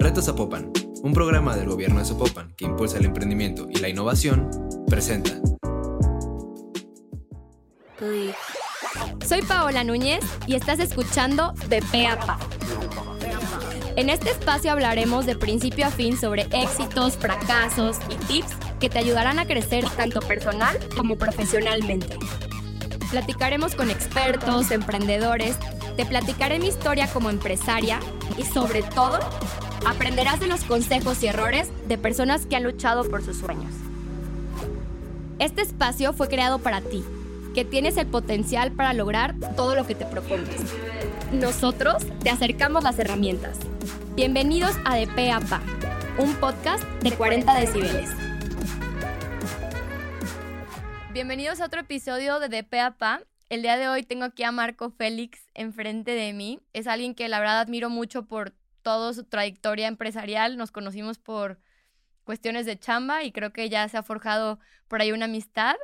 Reto Zapopan, un programa del gobierno de Zapopan que impulsa el emprendimiento y la innovación, presenta. Soy Paola Núñez y estás escuchando De Peapa. En este espacio hablaremos de principio a fin sobre éxitos, fracasos y tips que te ayudarán a crecer tanto personal como profesionalmente. Platicaremos con expertos, emprendedores, te platicaré mi historia como empresaria y sobre todo aprenderás de los consejos y errores de personas que han luchado por sus sueños. Este espacio fue creado para ti, que tienes el potencial para lograr todo lo que te propongas. Nosotros te acercamos las herramientas. Bienvenidos a De Pe a un podcast de 40 decibeles. Bienvenidos a otro episodio de De Pe a. El día de hoy tengo aquí a Marco Félix enfrente de mí. Es alguien que la verdad admiro mucho por toda su trayectoria empresarial. Nos conocimos por cuestiones de chamba y creo que ya se ha forjado por ahí una amistad.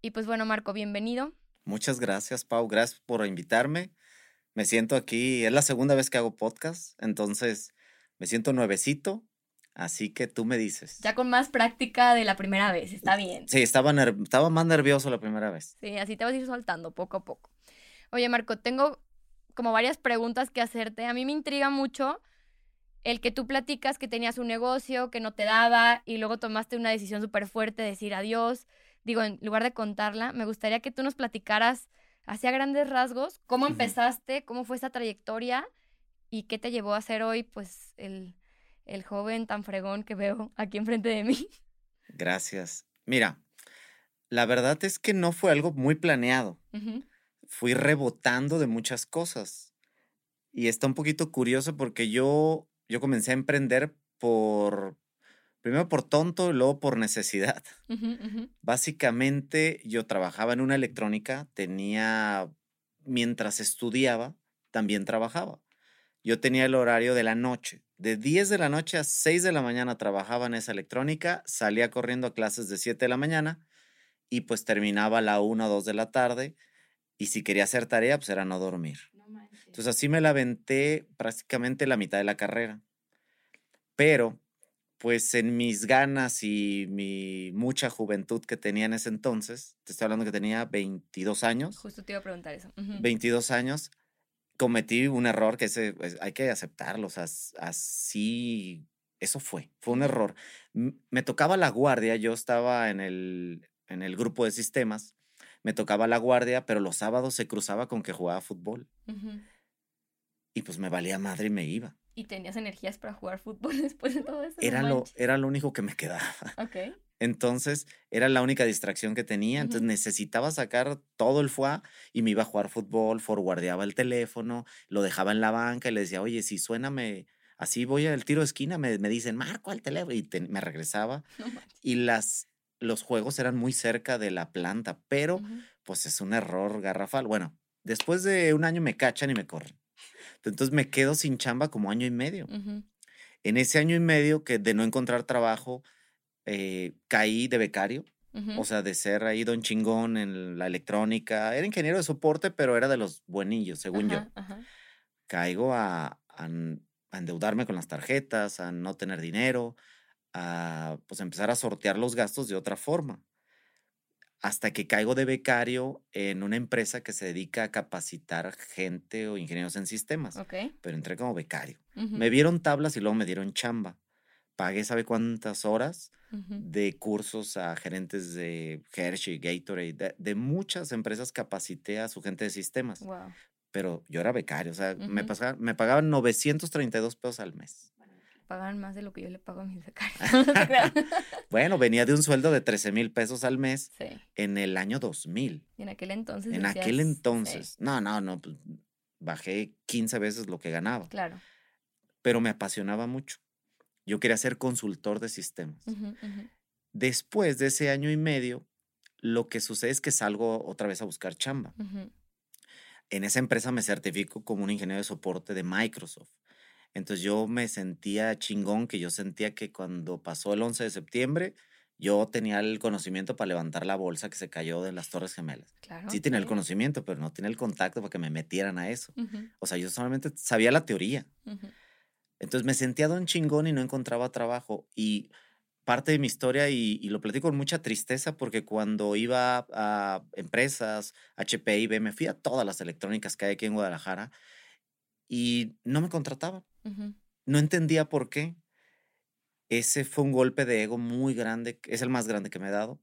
Y pues bueno, Marco, bienvenido. Muchas gracias, Pau. Gracias por invitarme. Me siento aquí, es la segunda vez que hago podcast, entonces me siento nuevecito, así que tú me dices. Ya con más práctica de la primera vez, está bien. Sí, estaba, estaba más nervioso la primera vez. Sí, así te vas a ir soltando poco a poco. Oye, Marco, tengo como varias preguntas que hacerte. A mí me intriga mucho el que tú platicas que tenías un negocio que no te daba y luego tomaste una decisión súper fuerte de decir adiós. Digo, en lugar de contarla, me gustaría que tú nos platicaras hacia grandes rasgos cómo empezaste, cómo fue esa trayectoria y qué te llevó a ser hoy, pues, el, el joven tan fregón que veo aquí enfrente de mí. Gracias. Mira, la verdad es que no fue algo muy planeado. Fui rebotando de muchas cosas. Y está un poquito curioso porque yo, yo comencé a emprender por, primero por tonto y luego por necesidad. Básicamente yo trabajaba en una electrónica, tenía, mientras estudiaba, también trabajaba. Yo tenía el horario de la noche. De 10 de la noche a 6 de la mañana trabajaba en esa electrónica, salía corriendo a clases de 7 de la mañana y pues terminaba a la 1 o 2 de la tarde y si quería hacer tarea pues era no dormir. Entonces así me la aventé prácticamente la mitad de la carrera. Pero pues en mis ganas y mi mucha juventud que tenía en ese entonces, te estoy hablando que tenía 22 años. Justo te iba a preguntar eso. 22 años, cometí un error que ese, pues, hay que aceptarlo, o sea, así, eso fue, fue un error. Me tocaba la guardia, yo estaba en el, en el grupo de sistemas, me tocaba la guardia, pero los sábados se cruzaba con que jugaba fútbol. Y pues me valía madre y me iba. ¿Y tenías energías para jugar fútbol después de todo eso? Era, lo, era lo único que me quedaba. Ok. Entonces era la única distracción que tenía. Entonces necesitaba sacar todo el fuá y me iba a jugar fútbol, forwardeaba el teléfono, lo dejaba en la banca y le decía, oye, si suena, me, así voy al tiro de esquina, me, me dicen, Marco al teléfono. Y me regresaba. y las, los juegos eran muy cerca de la planta, pero pues es un error garrafal. Bueno, después de un año me cachan y me corren. Entonces me quedo sin chamba como año y medio. En ese año y medio que de no encontrar trabajo, eh, caí de becario. O sea, de ser ahí don chingón en la electrónica. Era ingeniero de soporte, pero era de los buenillos, según yo. Caigo a, a, endeudarme con las tarjetas, a no tener dinero, a pues empezar a sortear los gastos de otra forma hasta que caigo de becario en una empresa que se dedica a capacitar gente o ingenieros en sistemas. Pero entré como becario. Me vieron tablas y luego me dieron chamba. Pagué, ¿sabe cuántas horas? De cursos a gerentes de Hershey, Gatorade, de, muchas empresas capacité a su gente de sistemas. Pero yo era becario, o sea, me, me pagaban 932 pesos al mes pagan más de lo que yo le pago a mis becarios. bueno, venía de un sueldo de 13 mil pesos al mes en el año 2000. Y en aquel entonces. En aquel entonces. No, no, no. Pues, bajé 15 veces lo que ganaba. Claro. Pero me apasionaba mucho. Yo quería ser consultor de sistemas. Después de ese año y medio, lo que sucede es que salgo otra vez a buscar chamba. En esa empresa me certifico como un ingeniero de soporte de Microsoft. Entonces yo me sentía chingón, que yo sentía que cuando pasó el 11 de septiembre, yo tenía el conocimiento para levantar la bolsa que se cayó de las Torres Gemelas. Claro, sí tenía el conocimiento, pero no tenía el contacto para que me metieran a eso. O sea, yo solamente sabía la teoría. Entonces me sentía don chingón y no encontraba trabajo. Y parte de mi historia, y, y lo platico con mucha tristeza, porque cuando iba a empresas, HP, IB, me fui a todas las electrónicas que hay aquí en Guadalajara y no me No entendía por qué. Ese fue un golpe de ego muy grande, es el más grande que me he dado,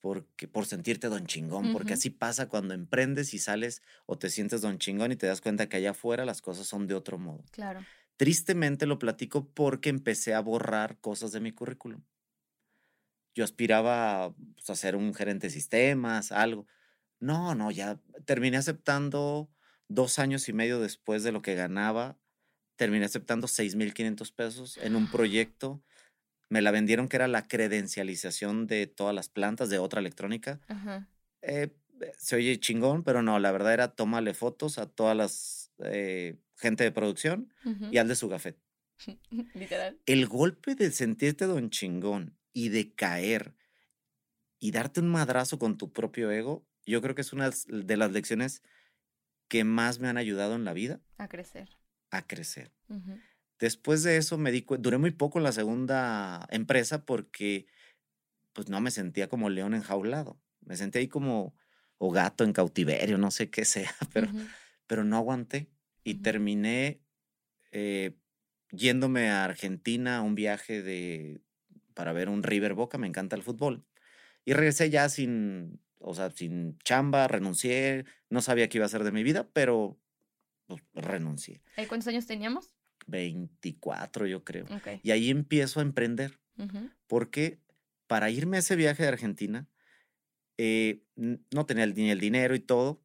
porque por sentirte don chingón, porque así pasa cuando emprendes y sales o te sientes don chingón y te das cuenta que allá afuera las cosas son de otro modo. Claro. Tristemente lo platico porque empecé a borrar cosas de mi currículum. Yo aspiraba pues, a ser un gerente de sistemas, algo. No, no, ya terminé aceptando dos años y medio después de lo que ganaba, terminé aceptando 6.500 pesos en un proyecto. Me la vendieron que era la credencialización de todas las plantas de otra electrónica. Ajá. Eh, se oye chingón, pero no, la verdad era tómale fotos a todas las eh, gente de producción y al de su gafet. Literal. El golpe de sentirte don chingón y de caer y darte un madrazo con tu propio ego, yo creo que es una de las lecciones que más me han ayudado en la vida A crecer. A crecer. Ujú. Después de eso me di duré muy poco en la segunda empresa porque pues no me sentía como león enjaulado. Me sentía ahí como o gato en cautiverio, no sé qué sea, pero Ujú. pero no aguanté y Ujú. terminé eh, yéndome a Argentina a un viaje de, para ver un River Boca, me encanta el fútbol. Y regresé ya sin, o sea, sin chamba, renuncié, no sabía qué iba a hacer de mi vida, pero renuncié. ¿Eh, ¿Cuántos años teníamos? 24 yo creo. Ok. Y ahí empiezo a emprender, Ujú. porque para irme a ese viaje de Argentina, eh, no tenía el, ni el dinero y todo,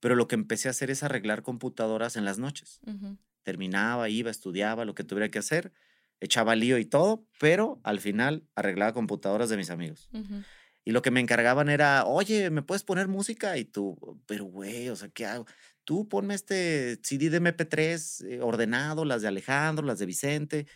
pero lo que empecé a hacer es arreglar computadoras en las noches. Ujú. terminaba, iba, estudiaba, lo que tuviera que hacer, echaba lío y todo, pero al final arreglaba computadoras de mis amigos. Ujú. Y lo que me encargaban era, oye, ¿me puedes poner música? Y tú, pero güey, o sea, ¿qué hago? Tú ponme este CD de MP3 eh, ordenado, las de Alejandro, las de Vicente.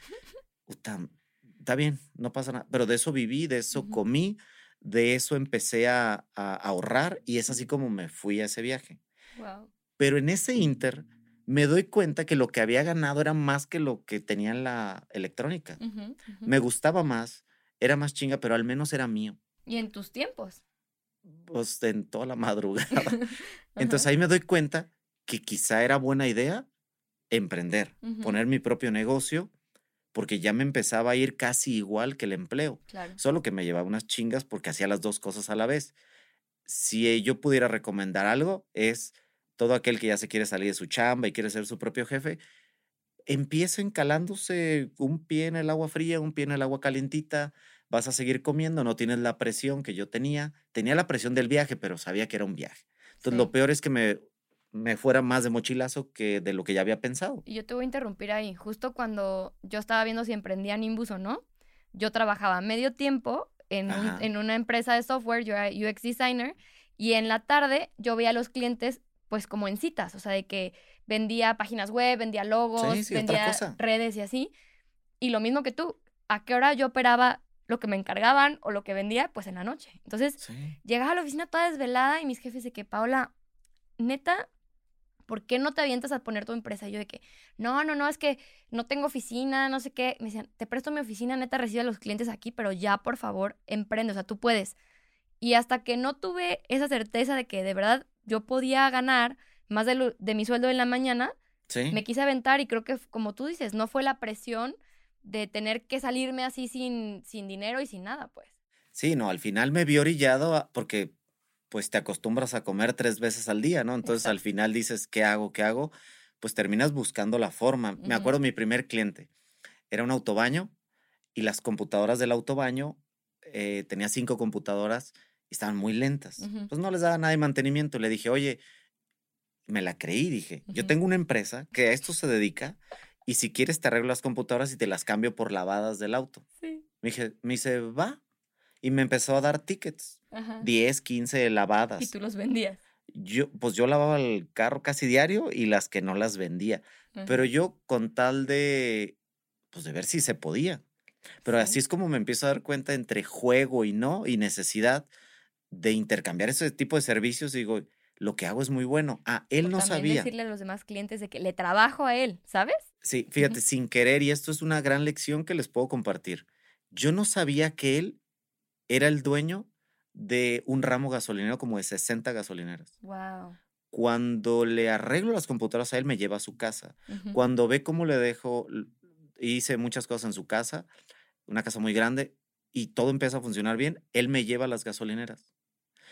Está bien, no pasa nada. Pero de eso viví, de eso Ujú. comí, de eso empecé a, a ahorrar y es así como me fui a ese viaje. Wow. Pero en ese inter me doy cuenta que lo que había ganado era más que lo que tenía en la electrónica. Ujú, ujú. Me gustaba más, era más chinga, pero al menos era mío. Y en tus tiempos. Pues en toda la madrugada. Entonces ahí me doy cuenta que quizá era buena idea emprender, poner mi propio negocio, porque ya me empezaba a ir casi igual que el empleo. Claro. Solo que me llevaba unas chingas porque hacía las dos cosas a la vez. Si eh, yo pudiera recomendar algo, es todo aquel que ya se quiere salir de su chamba y quiere ser su propio jefe, empiecen calándose un pie en el agua fría, un pie en el agua calientita, vas a seguir comiendo, no tienes la presión que yo tenía. Tenía la presión del viaje, pero sabía que era un viaje. Entonces, Sí. lo peor es que me, me fuera más de mochilazo que de lo que ya había pensado. Y yo te voy a interrumpir ahí. Justo cuando yo estaba viendo si emprendía Nimbus o no, yo trabajaba medio tiempo en, un- en una empresa de software, yo era UX designer, y en la tarde yo veía a los clientes pues como en citas, o sea, de que vendía páginas web, vendía logos, Sí, sí, otra vendía redes y así. Y lo mismo que tú, ¿a qué hora yo operaba lo que me encargaban o lo que vendía? Pues en la noche. Entonces, Sí. llegaba a la oficina toda desvelada y mis jefes de que, Paola, neta, ¿por qué no te avientas a poner tu empresa? Y yo de que, no, no, no, es que no tengo oficina, no sé qué. Me decían, te presto mi oficina, neta, recibe a los clientes aquí, pero ya, por favor, emprende, o sea, tú puedes. Y hasta que no tuve esa certeza de que de verdad yo podía ganar más de, lo- de mi sueldo en la mañana, Sí. me quise aventar y creo que, como tú dices, no fue la presión de tener que salirme así sin, sin dinero y sin nada, pues. Sí, no, al final me vi orillado a- porque pues te acostumbras a comer tres veces al día, ¿no? Entonces al final dices, ¿qué hago? ¿Qué hago? Pues terminas buscando la forma. Me acuerdo mi primer cliente, era un autobaño y las computadoras del autobaño, eh, tenía cinco computadoras y estaban muy lentas. Pues no les daba nada de mantenimiento. Le dije, oye, me la creí, dije, yo tengo una empresa que a esto se dedica y si quieres te arreglo las computadoras y te las cambio por lavadas del auto. Sí. Me, dije, me dice, va. Y me empezó a dar tickets, Ajá. 10, 15 Y lavadas. tú los vendías. Yo, pues yo lavaba el carro casi diario y las que no las vendía. Pero Ajá. yo con tal de, pues de ver si se podía. Pero Sí. así es como me empiezo a dar cuenta entre juego y no, y necesidad de intercambiar ese tipo de servicios. Digo, lo que hago es muy bueno. Ah, él O no también sabía. decirle a los demás clientes de que le trabajo a él, ¿sabes? Sí, fíjate, sin querer, y esto es una gran lección que les puedo compartir. Yo no sabía que él era el dueño de un ramo gasolinero como de 60 gasolineras. Wow. Cuando le arreglo las computadoras a él, me lleva a su casa. Cuando ve cómo le dejo, hice muchas cosas en su casa, una casa muy grande, y todo empieza a funcionar bien, él me lleva a las gasolineras.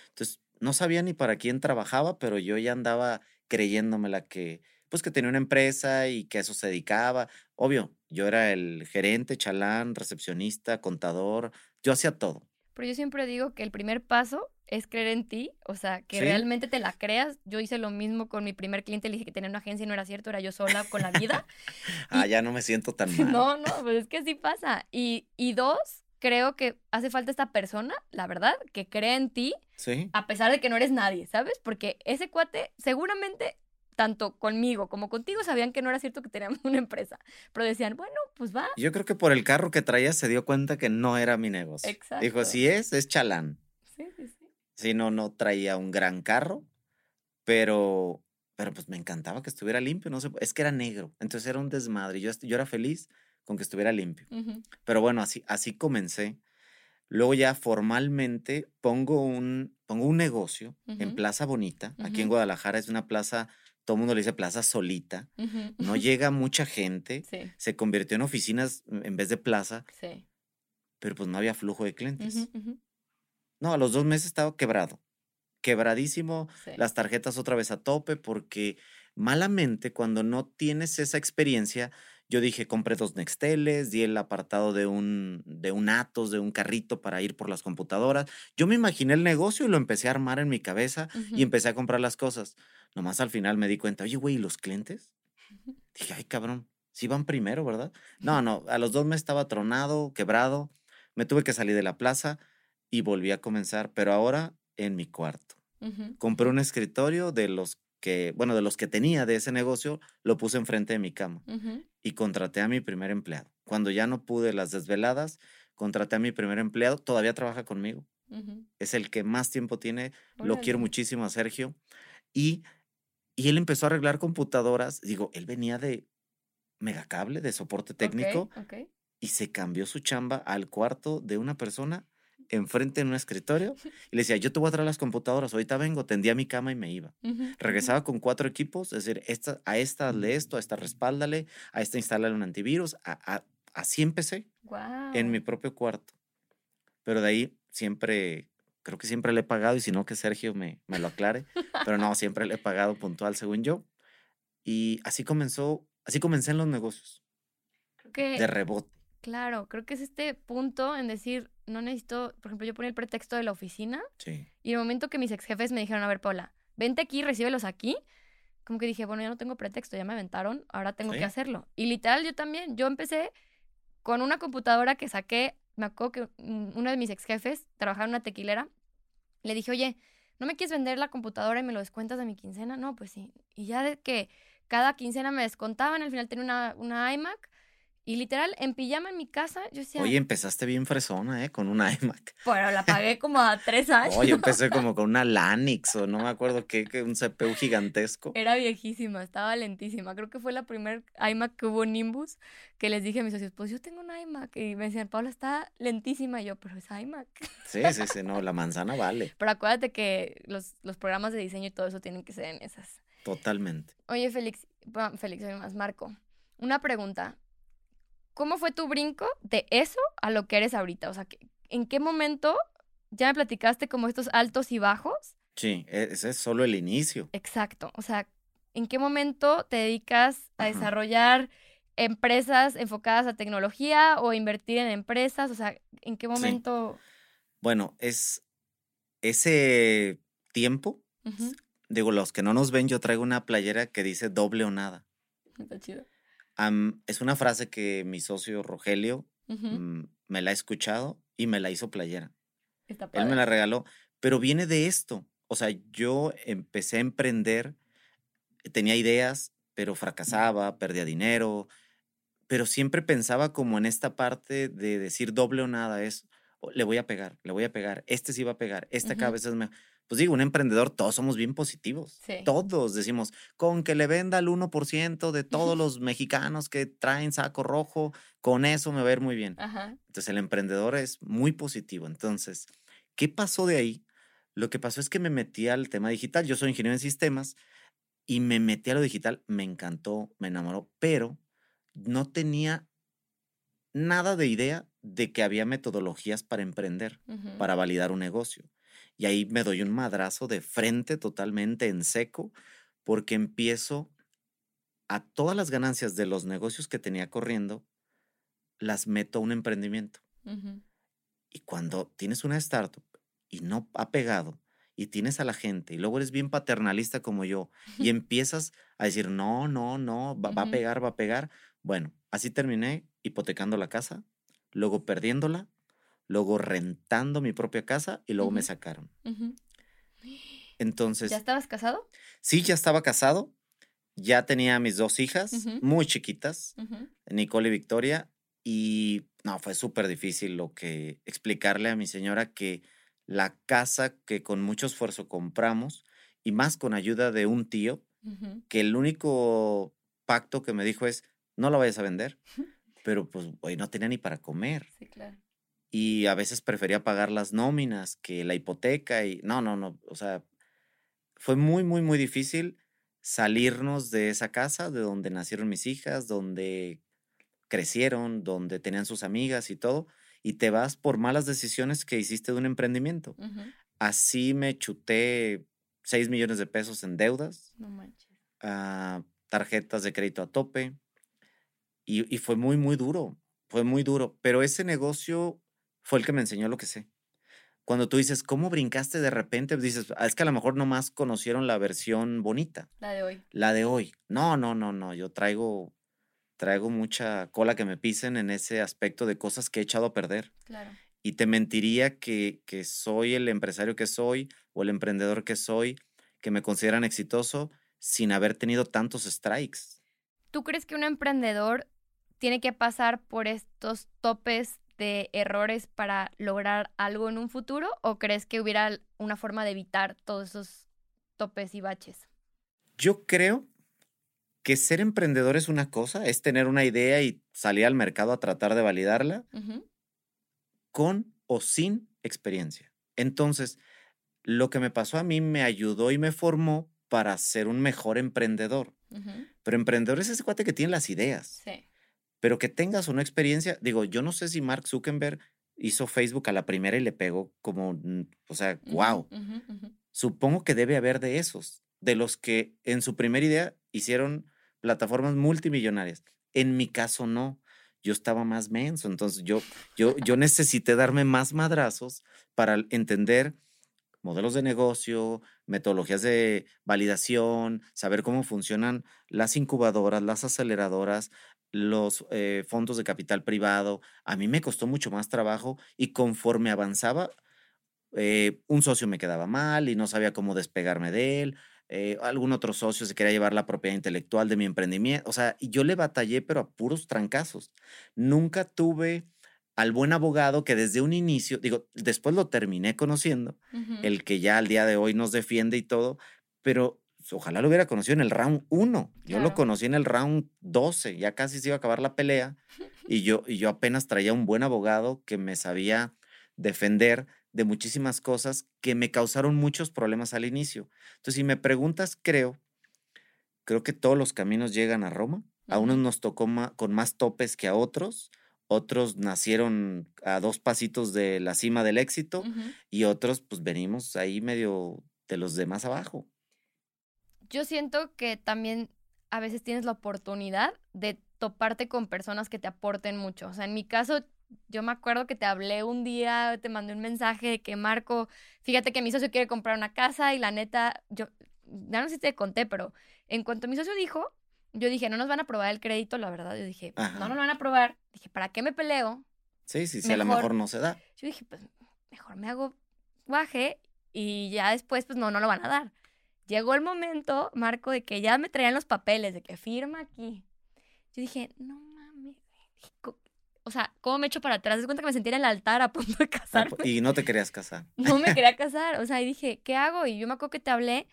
Entonces, no sabía ni para quién trabajaba, pero yo ya andaba creyéndome la que, pues que tenía una empresa y que a eso se dedicaba. Obvio, yo era el gerente, chalán, recepcionista, contador, yo hacía todo. Pero yo siempre digo que el primer paso es creer en ti, o sea, que realmente te la creas. Yo hice lo mismo con mi primer cliente, le dije que tenía una agencia y no era cierto, era yo sola con la vida. ah, ya no me siento tan mal. No, no, pues es que sí pasa. Y, y dos, creo que hace falta esta persona, la verdad, que crea en ti, sí. a pesar de que no eres nadie, ¿sabes? Porque ese cuate seguramente tanto conmigo como contigo sabían que no era cierto que teníamos una empresa, pero decían, bueno, pues va. Yo creo que por el carro que traía se dio cuenta que no era mi negocio. Exacto. Dijo, si es, es chalán. Sí, sí, sí. Si no, no traía un gran carro, pero, pero pues me encantaba que estuviera limpio, no sé, es que era negro, entonces era un desmadre, yo, yo era feliz con que estuviera limpio. Pero bueno, así, así comencé. Luego ya formalmente pongo un, pongo un negocio en Plaza Bonita. Aquí en Guadalajara es una plaza, todo el mundo le dice plaza solita. No llega mucha gente. Se convirtió en oficinas en vez de plaza. Sí. Pero pues no había flujo de clientes. No, a los dos meses estaba quebrado. Quebradísimo. Las tarjetas otra vez a tope porque malamente cuando no tienes esa experiencia yo dije, compré dos Nexteles, di el apartado de un, de un Atos, de un carrito para ir por las computadoras. Yo me imaginé el negocio y lo empecé a armar en mi cabeza y empecé a comprar las cosas. Nomás al final me di cuenta, oye, güey, ¿y los clientes? Dije, ay, cabrón, sí van primero, ¿verdad? No, no, a los dos me estaba tronado, quebrado. Me tuve que salir de la plaza y volví a comenzar, pero ahora en mi cuarto. Compré un escritorio de los que, bueno, de los que tenía de ese negocio, lo puse enfrente de mi cama y contraté a mi primer empleado. Cuando ya no pude las desveladas, contraté a mi primer empleado, todavía trabaja conmigo. Es el que más tiempo tiene, lo quiero muchísimo a Sergio. Y, y él empezó a arreglar computadoras, digo, él venía de megacable, de soporte técnico, y se cambió su chamba al cuarto de una persona enfrente en un escritorio y le decía, yo te voy a traer las computadoras, ahorita vengo, tendía mi cama y me iba. Regresaba con cuatro equipos, es decir, esta, a esta le esto, a esta respáldale, a esta instala un antivirus. así empecé en mi propio cuarto. Pero de ahí siempre, creo que siempre le he pagado y si no que Sergio me, me lo aclare, pero no, siempre le he pagado puntual según yo. Y así comenzó, así comencé en los negocios. de rebote. Claro, creo que es este punto en decir, no necesito, por ejemplo, yo ponía el pretexto de la oficina. Sí. Y el momento que mis ex jefes me dijeron, a ver, Paula, vente aquí, recíbelos aquí, como que dije, bueno, ya no tengo pretexto, ya me aventaron, ahora tengo que hacerlo. Y literal, yo también, yo empecé con una computadora que saqué, me acuerdo que uno de mis ex jefes trabajaba en una tequilera, le dije, oye, ¿no me quieres vender la computadora y me lo descuentas de mi quincena? No, pues sí. Y ya de que cada quincena me descontaban, al final tenía una, una iMac y literal, en pijama en mi casa, yo decía... Oye, empezaste bien fresona, ¿eh? Con una iMac. Pero la pagué como a tres años. Oye, empecé como con una Lanix o no me acuerdo qué, que un CPU gigantesco. Era viejísima, estaba lentísima. Creo que fue la primer iMac que hubo Nimbus que les dije a mis socios, pues yo tengo una iMac. Y me decían, Paula, está lentísima. Y yo, pero es iMac. Sí, sí, sí, no, la manzana vale. Pero acuérdate que los, los programas de diseño y todo eso tienen que ser en esas. Totalmente. Oye, Félix, Félix, más Marco. Una pregunta. ¿Cómo fue tu brinco de eso a lo que eres ahorita? O sea, ¿en qué momento ya me platicaste como estos altos y bajos? Sí, e, ese es solo el inicio. Exacto. O sea, ¿en qué momento te dedicas a desarrollar empresas enfocadas a tecnología o invertir en empresas? O sea, ¿en qué momento? Bueno, es ese tiempo. Digo, los que no nos ven, yo traigo una playera que dice doble o nada. Está chido es una frase que mi socio Rogelio mm, me la ha escuchado y me la hizo playera. Él me la regaló, pero viene de esto. O sea, yo empecé a emprender, tenía ideas, pero fracasaba, perdía dinero, pero siempre pensaba como en esta parte de decir doble o nada, es, le voy a pegar, le voy a pegar, este sí va a pegar, este acá a veces me... pues digo, un emprendedor, todos somos bien positivos. Sí. Todos decimos, con que le venda el 1% de todos los mexicanos que traen saco rojo, con eso me va a ir muy bien. Ajá. Entonces el emprendedor es muy positivo. Entonces, ¿qué pasó de ahí? Lo que pasó es que me metí al tema digital. Yo soy ingeniero en sistemas y me metí a lo digital. Me encantó, me enamoró, pero no tenía nada de idea de que había metodologías para emprender, para validar un negocio. Y ahí me doy un madrazo de frente totalmente en seco porque empiezo a todas las ganancias de los negocios que tenía corriendo, las meto a un emprendimiento. Y cuando tienes una startup y no ha pegado y tienes a la gente y luego eres bien paternalista como yo y empiezas a decir, no, no, no, va, va a pegar, va a pegar. Bueno, así terminé hipotecando la casa, luego perdiéndola, luego rentando mi propia casa y luego me sacaron. Entonces, ¿Ya estabas casado? sí, ya estaba casado, ya tenía mis dos hijas, muy chiquitas. Nicole y Victoria, y no, fue súper difícil lo que explicarle a mi señora que la casa que con mucho esfuerzo compramos, y más con ayuda de un tío, que el único pacto que me dijo es, no la vayas a vender, pero pues, güey, no tenía ni para comer. Sí, claro. Y a veces prefería pagar las nóminas que la hipoteca y no, no, no, o sea, fue muy, muy, muy difícil salirnos de esa casa, de donde nacieron mis hijas, donde crecieron, donde tenían sus amigas y todo, y te vas por malas decisiones que hiciste de un emprendimiento. Ujú. Así me chuté 6 millones de pesos en deudas, No manches. ah, tarjetas de crédito a tope, y, y fue muy, muy duro, fue muy duro, pero ese negocio fue el que me enseñó lo que sé. Cuando tú dices, ¿cómo brincaste de repente? Dices, "Ah, es que a lo mejor nomás conocieron la versión bonita, La de hoy. la de hoy. No, no, no, no, yo traigo, traigo mucha cola que me pisen en ese aspecto de cosas que he echado a perder. Claro. Y te mentiría que, que soy el empresario que soy o el emprendedor que soy, que me consideran exitoso sin haber tenido tantos strikes. ¿Tú crees que un emprendedor tiene que pasar por estos topes de errores para lograr algo en un futuro? ¿O crees que hubiera una forma de evitar todos esos topes y baches? Yo creo que ser emprendedor es una cosa, es tener una idea y salir al mercado a tratar de validarla con o sin experiencia. Entonces, lo que me pasó a mí me ayudó y me formó para ser un mejor emprendedor. Pero emprendedor es ese cuate que tiene las ideas. Sí. Pero que tengas una experiencia, digo, yo no sé si Mark Zuckerberg hizo Facebook a la primera y le pegó como, mm, o sea, wow. Supongo que debe haber de esos, de los que en su primera idea hicieron plataformas multimillonarias. En mi caso no. Yo estaba más menso, entonces yo, yo, yo necesité darme más madrazos para entender modelos de negocio, metodologías de validación, saber cómo funcionan las incubadoras, las aceleradoras, los eh, fondos de capital privado. A mí me costó mucho más trabajo y conforme avanzaba, eh, un socio me quedaba mal y no sabía cómo despegarme de él. eh, algún otro socio se quería llevar la propiedad intelectual de mi emprendimiento. O sea, y yo le batallé, pero a puros trancazos. Nunca tuve al buen abogado que desde un inicio, digo, después lo terminé conociendo, el que ya al día de hoy nos defiende y todo, pero ojalá lo hubiera conocido en el round 1. Yo lo conocí en el round 12, ya casi se iba a acabar la pelea y yo, y yo apenas traía un buen abogado que me sabía defender de muchísimas cosas que me causaron muchos problemas al inicio. Entonces, si me preguntas, creo, creo que todos los caminos llegan a Roma. A unos nos tocó ma- con más topes que a otros. Otros nacieron a dos pasitos de la cima del éxito y otros pues venimos ahí medio de los de más abajo. Yo siento que también a veces tienes la oportunidad de toparte con personas que te aporten mucho. O sea, en mi caso, yo me acuerdo que te hablé un día, te mandé un mensaje de que Marco, fíjate que mi socio quiere comprar una casa y la neta, yo, ya no sé si te conté, pero en cuanto mi socio dijo, yo dije, no nos van a aprobar el crédito, la verdad, yo dije, no Ajá. nos lo van a aprobar. Dije, ¿para qué me peleo? Sí, sí, sí, a lo Mejor. mejor no se da. Yo dije, pues mejor me hago baje y ya después, pues no, no lo van a dar. Llegó el momento, Marco, de que ya me traían los papeles, de que firma aquí. Yo dije, no mames, güey. Dije, "Co- o sea, ¿cómo me echo para atrás? Es cuenta que me sentía en el altar a punto de Ah, casarme. Y no te querías casar. No me quería casar, o sea, y dije, ¿qué hago? Y yo me acuerdo que te hablé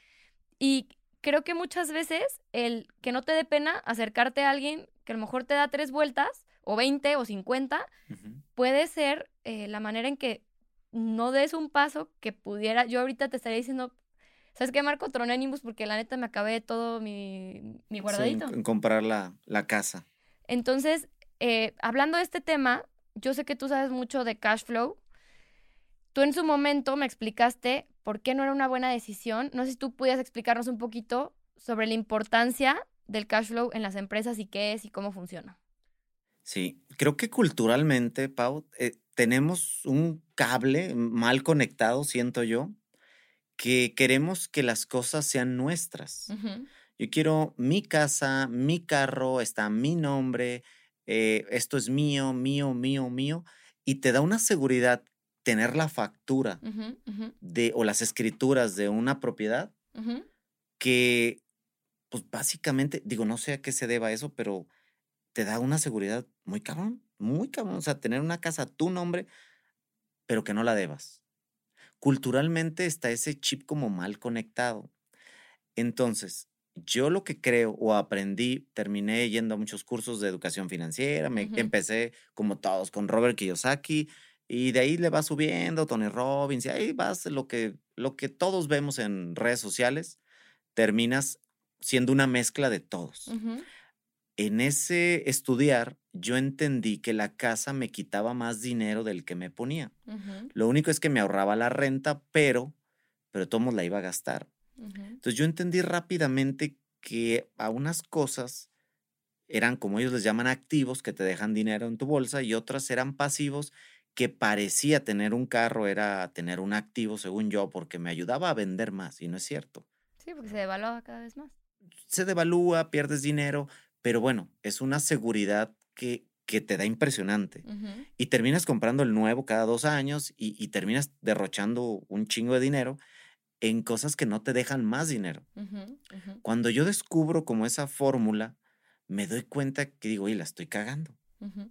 y creo que muchas veces el que no te dé pena acercarte a alguien que a lo mejor te da tres vueltas, o 20 o 50, Ujú. puede ser eh, la manera en que no des un paso que pudiera. Yo ahorita te estaría diciendo, ¿sabes qué, Marco? Troné Nimbus porque la neta me acabé todo mi, mi Sí, guardadito. en, en comprar la, la casa. Entonces, eh, hablando de este tema, yo sé que tú sabes mucho de cash flow. Tú en su momento me explicaste por qué no era una buena decisión. No sé si tú pudieras explicarnos un poquito sobre la importancia del cash flow en las empresas y qué es y cómo funciona. Sí, creo que culturalmente, Pau, eh, tenemos un cable mal conectado, siento yo, que queremos que las cosas sean nuestras. Yo quiero mi casa, mi carro, está mi nombre, eh, esto es mío, mío, mío, mío, y te da una seguridad tener la factura de, o las escrituras de una propiedad que, pues básicamente, digo, no sé a qué se deba eso, pero te da una seguridad muy cabrón, muy cabrón. O sea, tener una casa a tu nombre, pero que no la debas. Culturalmente está ese chip como mal conectado. Entonces, yo lo que creo o aprendí, terminé yendo a muchos cursos de educación financiera, me empecé como todos con Robert Kiyosaki y de ahí le vas subiendo Tony Robbins y ahí vas lo que lo que todos vemos en redes sociales, terminas siendo una mezcla de todos. En ese estudiar, yo entendí que la casa me quitaba más dinero del que me ponía. Lo único es que me ahorraba la renta, pero pero todos la iba a gastar. ujú. Entonces yo entendí rápidamente que a unas cosas eran, como ellos les llaman, activos que te dejan dinero en tu bolsa y otras eran pasivos que parecía tener un carro era tener un activo, según yo, porque me ayudaba a vender más y no es cierto. Sí, porque se devaluaba cada vez más. Se devalúa, pierdes dinero, pero bueno, es una seguridad que, que te da impresionante. Y terminas comprando el nuevo cada dos años y, y terminas derrochando un chingo de dinero en cosas que no te dejan más dinero. Cuando yo descubro como esa fórmula, me doy cuenta que digo, oye, la estoy cagando,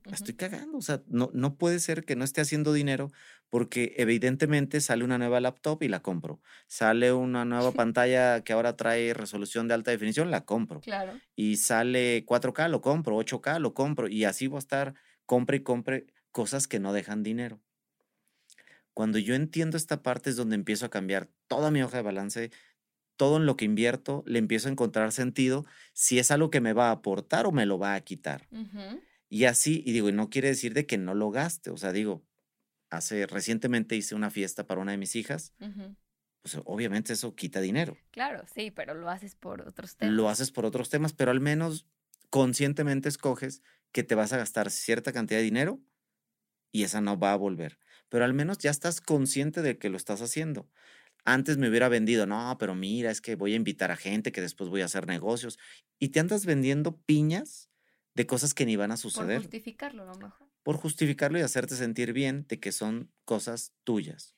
la estoy cagando. O sea, no, no puede ser que no esté haciendo dinero porque evidentemente sale una nueva laptop y la compro. Sale una nueva pantalla que ahora trae resolución de alta definición, la compro. Claro. Y sale 4K, lo compro, 8K, lo compro. Y así voy a estar, compre y compre cosas que no dejan dinero. Cuando yo entiendo esta parte es donde empiezo a cambiar toda mi hoja de balance, todo en lo que invierto, le empiezo a encontrar sentido si es algo que me va a aportar o me lo va a quitar. Ujú, Y así, y digo, y no quiere decir de que no lo gaste, o sea, digo, hace recientemente hice una fiesta para una de mis hijas, pues obviamente eso quita dinero. Claro, sí, pero lo haces por otros temas. Lo haces por otros temas, pero al menos conscientemente escoges que te vas a gastar cierta cantidad de dinero y esa no va a volver. Pero al menos ya estás consciente de que lo estás haciendo. Antes me hubiera vendido, no, pero mira, es que voy a invitar a gente, que después voy a hacer negocios. Y te andas vendiendo piñas de cosas que ni van a Por suceder. justificarlo, a lo mejor. Por justificarlo y hacerte sentir bien de que son cosas tuyas.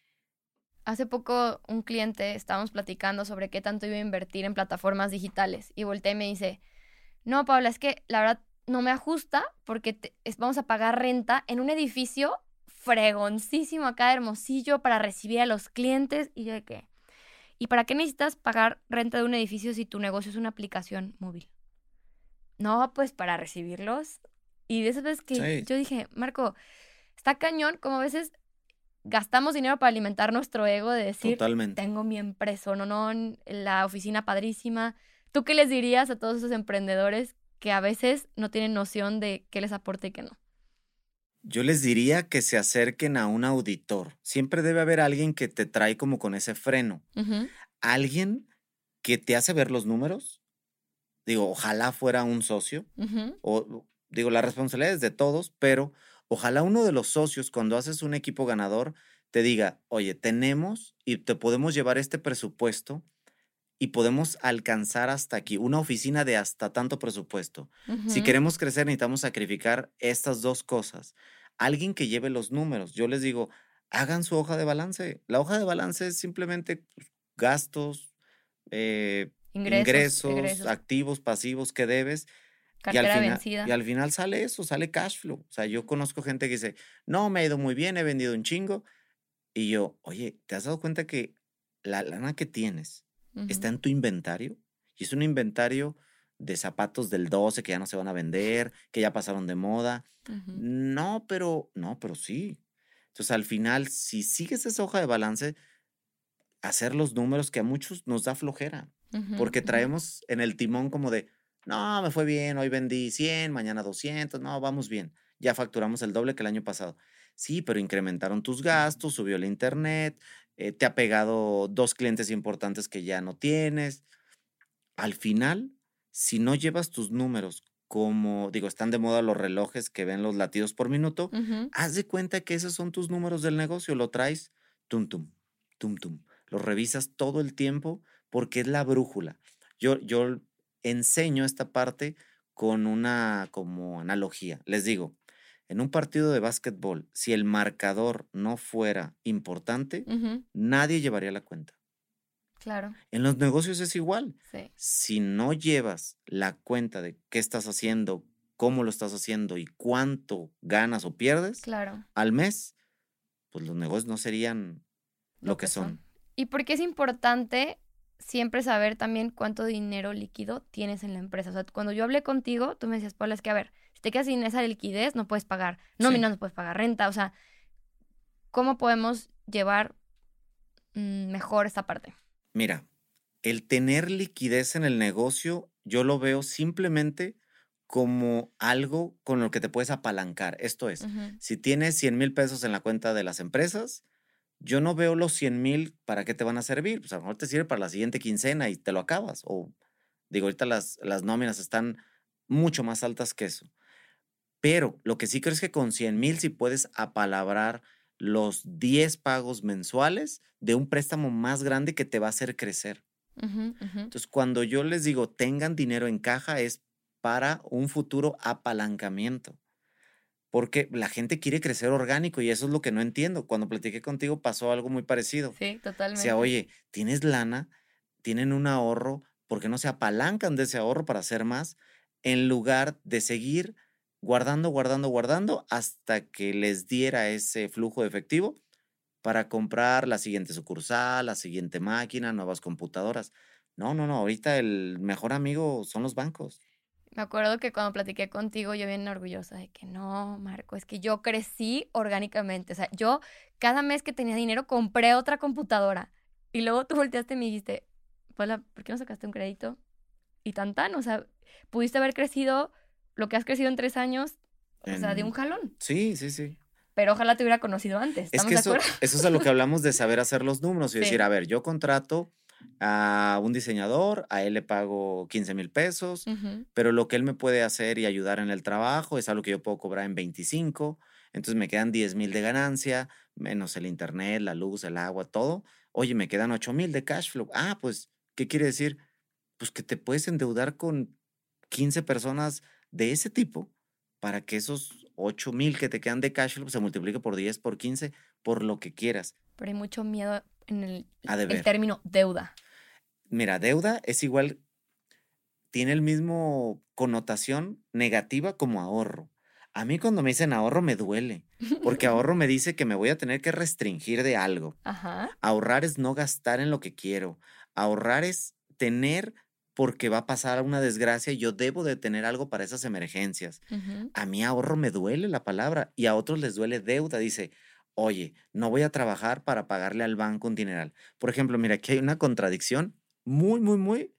Hace poco un cliente estábamos platicando sobre qué tanto iba a invertir en plataformas digitales y volteé y me dice, no, Paula, es que la verdad no me ajusta porque te- es- vamos a pagar renta en un edificio fregoncísimo acá de Hermosillo para recibir a los clientes y yo de qué. ¿Y para qué necesitas pagar renta de un edificio si tu negocio es una aplicación móvil? No, pues para recibirlos. Y de esas veces que Sí. yo dije, Marco, está cañón como a veces gastamos dinero para alimentar nuestro ego de decir, Totalmente. tengo mi empresa, no, no, la oficina padrísima. ¿Tú qué les dirías a todos esos emprendedores que a veces no tienen noción de qué les aporta y qué no? Yo les diría que se acerquen a un auditor. Siempre debe haber alguien que te trae como con ese freno. Alguien que te hace ver los números. Digo, ojalá fuera un socio. O digo, la responsabilidad es de todos, pero ojalá uno de los socios, cuando haces un equipo ganador, te diga, oye, tenemos y te podemos llevar este presupuesto y podemos alcanzar hasta aquí, una oficina de hasta tanto presupuesto. Si queremos crecer, necesitamos sacrificar estas dos cosas. Alguien que lleve los números. Yo les digo, hagan su hoja de balance. La hoja de balance es simplemente pues, gastos, eh, Ingresos, ingresos, egresos. activos, pasivos que debes. y al, Cartera final, vencida. y al final sale eso, sale cash flow. O sea, yo conozco gente que dice, no, me ha ido muy bien, he vendido un chingo. Y yo, oye, ¿te has dado cuenta que la lana que tienes está Ujú, en tu inventario? Y es un inventario de zapatos del 12 que ya no se van a vender, que ya pasaron de moda. ujú, No, pero, no, pero sí. Entonces, al final, si sigues esa hoja de balance, hacer los números que a muchos nos da flojera, porque traemos en el timón como de, no, me fue bien, hoy vendí 100, mañana 200, no, vamos bien, ya facturamos el doble que el año pasado. Sí, pero incrementaron tus gastos, subió el internet, eh, te ha pegado dos clientes importantes que ya no tienes. Al final, si no llevas tus números como, digo, están de moda los relojes que ven los latidos por minuto, Ujú, haz de cuenta que esos son tus números del negocio, lo traes, tum, tum, tum, tum. Lo revisas todo el tiempo porque es la brújula. Yo, yo enseño esta parte con una como analogía. Les digo, en un partido de básquetbol, si el marcador no fuera importante, nadie llevaría la cuenta. Claro, En los negocios es igual. sí. Si no llevas la cuenta de qué estás haciendo, cómo lo estás haciendo y cuánto ganas o pierdes Claro. al mes, pues los negocios no serían lo, que, son. ¿Y por qué es importante siempre saber también cuánto dinero líquido tienes en la empresa? O sea, cuando yo hablé contigo, tú me decías, Paula, es que a ver, si te quedas sin esa liquidez, no puedes pagar nóminas, no puedes pagar renta. O sea, ¿cómo podemos llevar mm, mejor esta parte? Mira, el tener liquidez en el negocio, yo lo veo simplemente como algo con lo que te puedes apalancar. Esto es, si tienes 100 mil pesos en la cuenta de las empresas, yo no veo los 100 mil para qué te van a servir. Pues a lo mejor te sirve para la siguiente quincena y te lo acabas. O digo, ahorita las, las nóminas están mucho más altas que eso. Pero lo que sí creo es que con 100 mil sí puedes apalabrar los 10 pagos mensuales de un préstamo más grande que te va a hacer crecer. ujú. Entonces, cuando yo les digo tengan dinero en caja es para un futuro apalancamiento. Porque la gente quiere crecer orgánico y eso es lo que no entiendo. Cuando platiqué contigo pasó algo muy parecido. Sí, O totalmente. sea, oye, tienes lana, tienen un ahorro, ¿por qué no se apalancan de ese ahorro para hacer más? En lugar de seguir guardando, guardando, guardando hasta que les diera ese flujo de efectivo para comprar la siguiente sucursal, la siguiente máquina, nuevas computadoras. No, no, no, ahorita el mejor amigo son los bancos. Me acuerdo que cuando platiqué contigo, yo bien orgullosa de que no, Marco, es que yo crecí orgánicamente. O sea, yo cada mes que tenía dinero compré otra computadora. Y luego tú volteaste y me dijiste, Paula, ¿por qué no sacaste un crédito? Y tan tan, o sea, pudiste haber crecido lo que has crecido en tres años, o sea, de un jalón. Sí, sí, sí. Pero ojalá te hubiera conocido antes. Es ¿Estamos que de eso, acuerdo? eso es a lo que hablamos de saber hacer los números y Sí. decir, a ver, yo contrato a un diseñador, a él le pago 15 mil pesos, pero lo que él me puede hacer y ayudar en el trabajo es algo que yo puedo cobrar en 25, entonces me quedan 10 mil de ganancia, menos el internet, la luz, el agua, todo. Oye, me quedan 8 mil de cash flow. Ah, pues, ¿qué quiere decir? Pues que te puedes endeudar con 15 personas de ese tipo para que esos 8 mil que te quedan de cash flow se multiplique por 10, por 15, por lo que quieras. Pero hay mucho miedo en el, término deuda. Mira, deuda es igual, tiene el mismo connotación negativa como ahorro. A mí cuando me dicen ahorro me duele, porque ahorro me dice que me voy a tener que restringir de algo. Ajá. Ahorrar es no gastar en lo que quiero. Ahorrar es tener porque va a pasar una desgracia y yo debo de tener algo para esas emergencias. A mí ahorro me duele la palabra y a otros les duele deuda. Dice, oye, no voy a trabajar para pagarle al banco un dineral. Por ejemplo, mira, aquí hay una contradicción muy, muy, muy,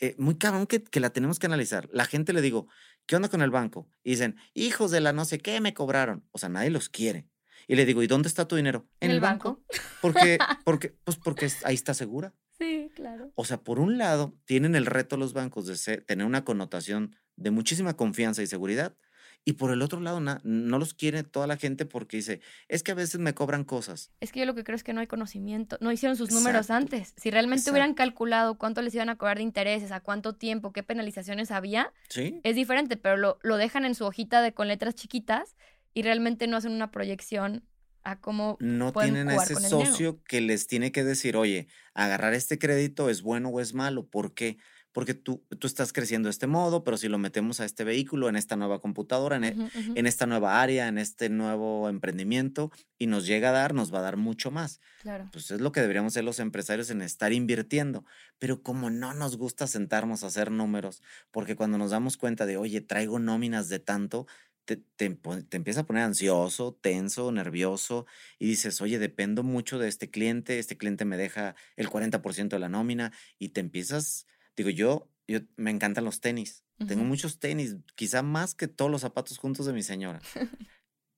eh, muy cabrón que, que la tenemos que analizar. La gente le digo, ¿qué onda con el banco? Y dicen, hijos de la no sé qué me cobraron. O sea, nadie los quiere. Y le digo, ¿y dónde está tu dinero? En el banco. Porque, porque, pues porque ahí está segura. Sí, claro. O sea, por un lado, tienen el reto los bancos de ser- tener una connotación de muchísima confianza y seguridad. Y por el otro lado, na- no los quiere toda la gente porque dice, es que a veces me cobran cosas. Es que yo lo que creo es que no hay conocimiento, no hicieron sus números antes. Si realmente hubieran calculado cuánto les iban a cobrar de intereses, a cuánto tiempo, qué penalizaciones había, ¿Sí? es diferente, pero lo, lo dejan en su hojita de con letras chiquitas y realmente no hacen una proyección a cómo No pueden tienen a ese con el dinero. socio que les tiene que decir, oye, agarrar este crédito es bueno o es malo. ¿Por qué? Porque tú, tú estás creciendo de este modo, pero si lo metemos a este vehículo, en esta nueva computadora, en, e, en esta nueva área, en este nuevo emprendimiento, y nos llega a dar, nos va a dar mucho más. Claro. Pues es lo que deberíamos ser los empresarios en estar invirtiendo. Pero como no nos gusta sentarnos a hacer números, porque cuando nos damos cuenta de, oye, traigo nóminas de tanto, te, te, empieza a poner ansioso, tenso, nervioso y dices, oye, dependo mucho de este cliente, este cliente me deja el 40% de la nómina y te empiezas, digo, yo, yo me encantan los tenis, tengo muchos tenis, quizá más que todos los zapatos juntos de mi señora.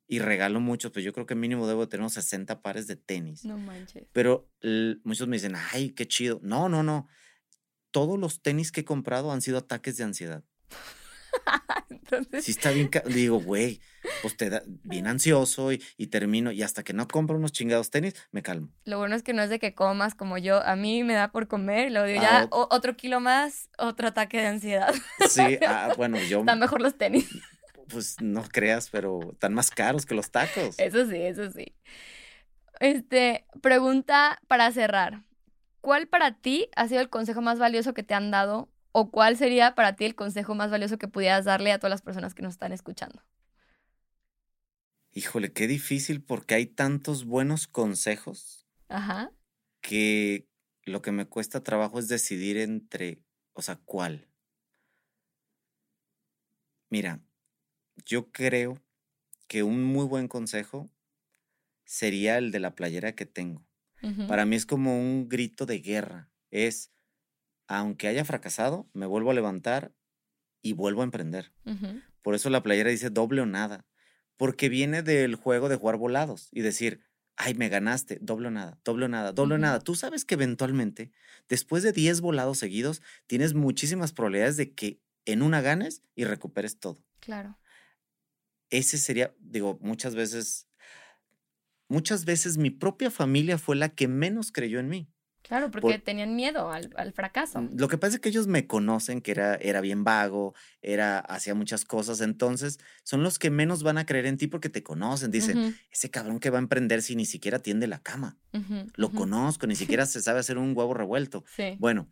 y regalo muchos, pues yo creo que mínimo debo tener unos 60 pares de tenis. No manches. Pero muchos me dicen, ay, qué chido. No, no, no. Todos los tenis que he comprado han sido ataques de ansiedad. Entonces... Sí está bien, digo, güey, pues te da bien ansioso y, y, termino y hasta que no compro unos chingados tenis, me calmo. Lo bueno es que no es de que comas como yo, a mí me da por comer, lo digo, ya otro kilo más, otro ataque de ansiedad. Sí, ah, bueno, yo... Están mejor los tenis. Pues no creas, pero están más caros que los tacos. Eso sí, eso sí. Este, pregunta para cerrar. ¿Cuál para ti ha sido el consejo más valioso que te han dado ¿O cuál sería para ti el consejo más valioso que pudieras darle a todas las personas que nos están escuchando? Híjole, qué difícil porque hay tantos buenos consejos Ajá. que lo que me cuesta trabajo es decidir entre, o sea, cuál. Mira, yo creo que un muy buen consejo sería el de la playera que tengo. Para mí es como un grito de guerra. Es, aunque haya fracasado, me vuelvo a levantar y vuelvo a emprender. Por eso la playera dice doble o nada, porque viene del juego de jugar volados y decir, ay, me ganaste, doble o nada, doble o nada, doble o nada. Tú sabes que eventualmente, después de 10 volados seguidos, tienes muchísimas probabilidades de que en una ganes y recuperes todo. Claro. Ese sería, digo, muchas veces, muchas veces mi propia familia fue la que menos creyó en mí. Claro, porque tenían miedo al, fracaso. Mm, lo que pasa es que ellos me conocen, que era, era bien vago, era, hacía muchas cosas, entonces son los que menos van a creer en ti porque te conocen. Dicen, ese cabrón que va a emprender si ni siquiera tiende la cama. Lo conozco, ni siquiera se sabe hacer un huevo revuelto. Bueno,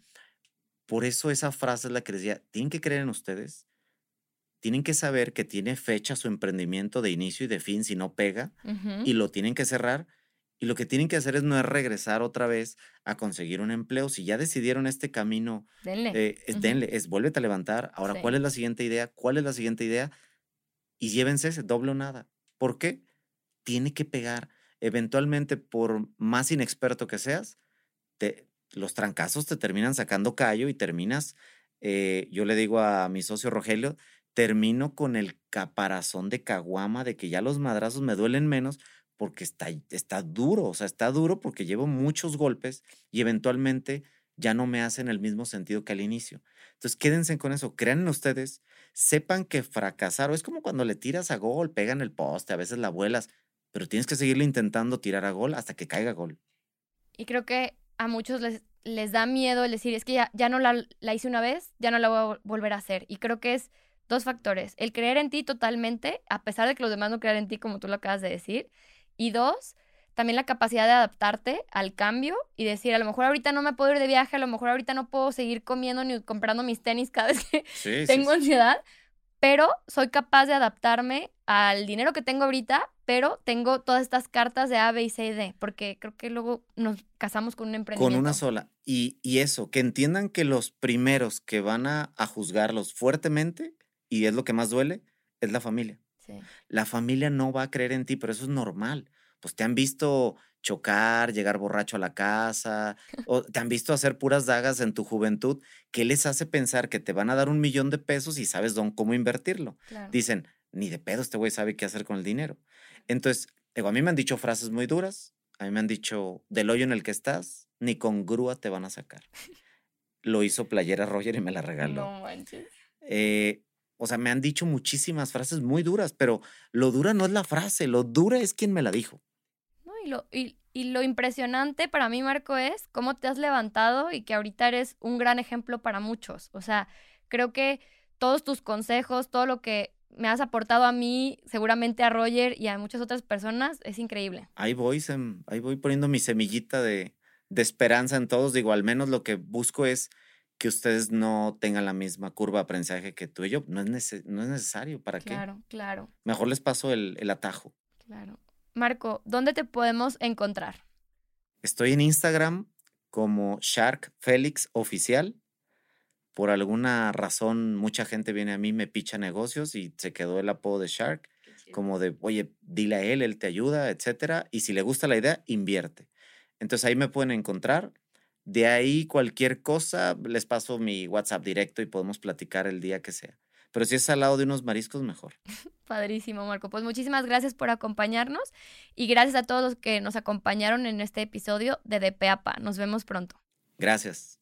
por eso esa frase es la que decía, tienen que creer en ustedes, tienen que saber que tiene fecha su emprendimiento de inicio y de fin si no pega y lo tienen que cerrar y lo que tienen que hacer es no es regresar otra vez a conseguir un empleo. Si ya decidieron este camino, denle. Eh, es, denle, es vuélvete a levantar. Ahora, ¿cuál es la siguiente idea? ¿Cuál es la siguiente idea? Y llévense ese doble o nada. ¿Por qué? Tiene que pegar. Eventualmente, por más inexperto que seas, te, los trancazos te terminan sacando callo y terminas, eh, yo le digo a mi socio Rogelio, termino con el caparazón de caguama de que ya los madrazos me duelen menos porque está, está duro, o sea, está duro porque llevo muchos golpes y eventualmente ya no me hacen el mismo sentido que al inicio. Entonces, quédense con eso, crean en ustedes, sepan que fracasaron, es como cuando le tiras a gol, pegan el poste, a veces la vuelas, pero tienes que seguirle intentando tirar a gol hasta que caiga gol. Y creo que a muchos les, les da miedo el decir, es que ya, ya no la, la hice una vez, ya no la voy a volver a hacer. Y creo que es dos factores, el creer en ti totalmente, a pesar de que los demás no crean en ti, como tú lo acabas de decir, y dos, también la capacidad de adaptarte al cambio y decir, a lo mejor ahorita no me puedo ir de viaje, a lo mejor ahorita no puedo seguir comiendo ni comprando mis tenis cada vez que tengo ansiedad, pero soy capaz de adaptarme al dinero que tengo ahorita, pero tengo todas estas cartas de A, B y C y D, porque creo que luego nos casamos con un emprendimiento. Con una sola. Y, y eso, que entiendan que los primeros que van a, a juzgarlos fuertemente, y es lo que más duele, es la familia. La familia no va a creer en ti, pero eso es normal. Pues te han visto chocar, llegar borracho a la casa, o te han visto hacer puras dagas en tu juventud, ¿qué les hace pensar que te van a dar un millón de pesos y sabes don, cómo invertirlo? Dicen, ni de pedo este güey sabe qué hacer con el dinero. Entonces, a mí me han dicho frases muy duras, a mí me han dicho, del hoyo en el que estás, ni con grúa te van a sacar. Lo hizo Playera Roger y me la regaló. No manches. Eh, o sea, me han dicho muchísimas frases muy duras, pero lo dura no es la frase, lo dura es quien me la dijo. No, y lo, y, lo impresionante para mí, Marco, es cómo te has levantado y que ahorita eres un gran ejemplo para muchos. O sea, creo que todos tus consejos, todo lo que me has aportado a mí, seguramente a Roger y a muchas otras personas, es increíble. Ahí voy, ahí voy poniendo mi semillita de, de esperanza en todos. Digo, al menos lo que busco es que ustedes no tengan la misma curva de aprendizaje que tú y yo. No es, no es necesario. ¿Para qué? Claro, claro. Mejor les paso el, el atajo. Claro. Marco, ¿dónde te podemos encontrar? Estoy en Instagram como Shark Félix Oficial. Por alguna razón, mucha gente viene a mí, me picha negocios y se quedó el apodo de Shark, como de, oye, dile a él, él te ayuda, etcétera. Y si le gusta la idea, invierte. Entonces ahí me pueden encontrar. De ahí cualquier cosa, les paso mi WhatsApp directo y podemos platicar el día que sea. Pero si es al lado de unos mariscos, mejor. Padrísimo, Marco. Pues muchísimas gracias por acompañarnos y gracias a todos los que nos acompañaron en este episodio de De Nos vemos pronto. Gracias.